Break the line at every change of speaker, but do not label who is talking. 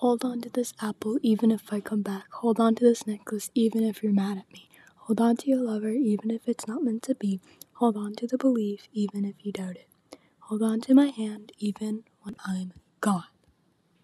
Hold on to this apple even if I come back. Hold on to this necklace even if you're mad at me. Hold on to your lover even if it's not meant to be. Hold on to the belief even if you doubt it. Hold on to my hand even when I'm gone.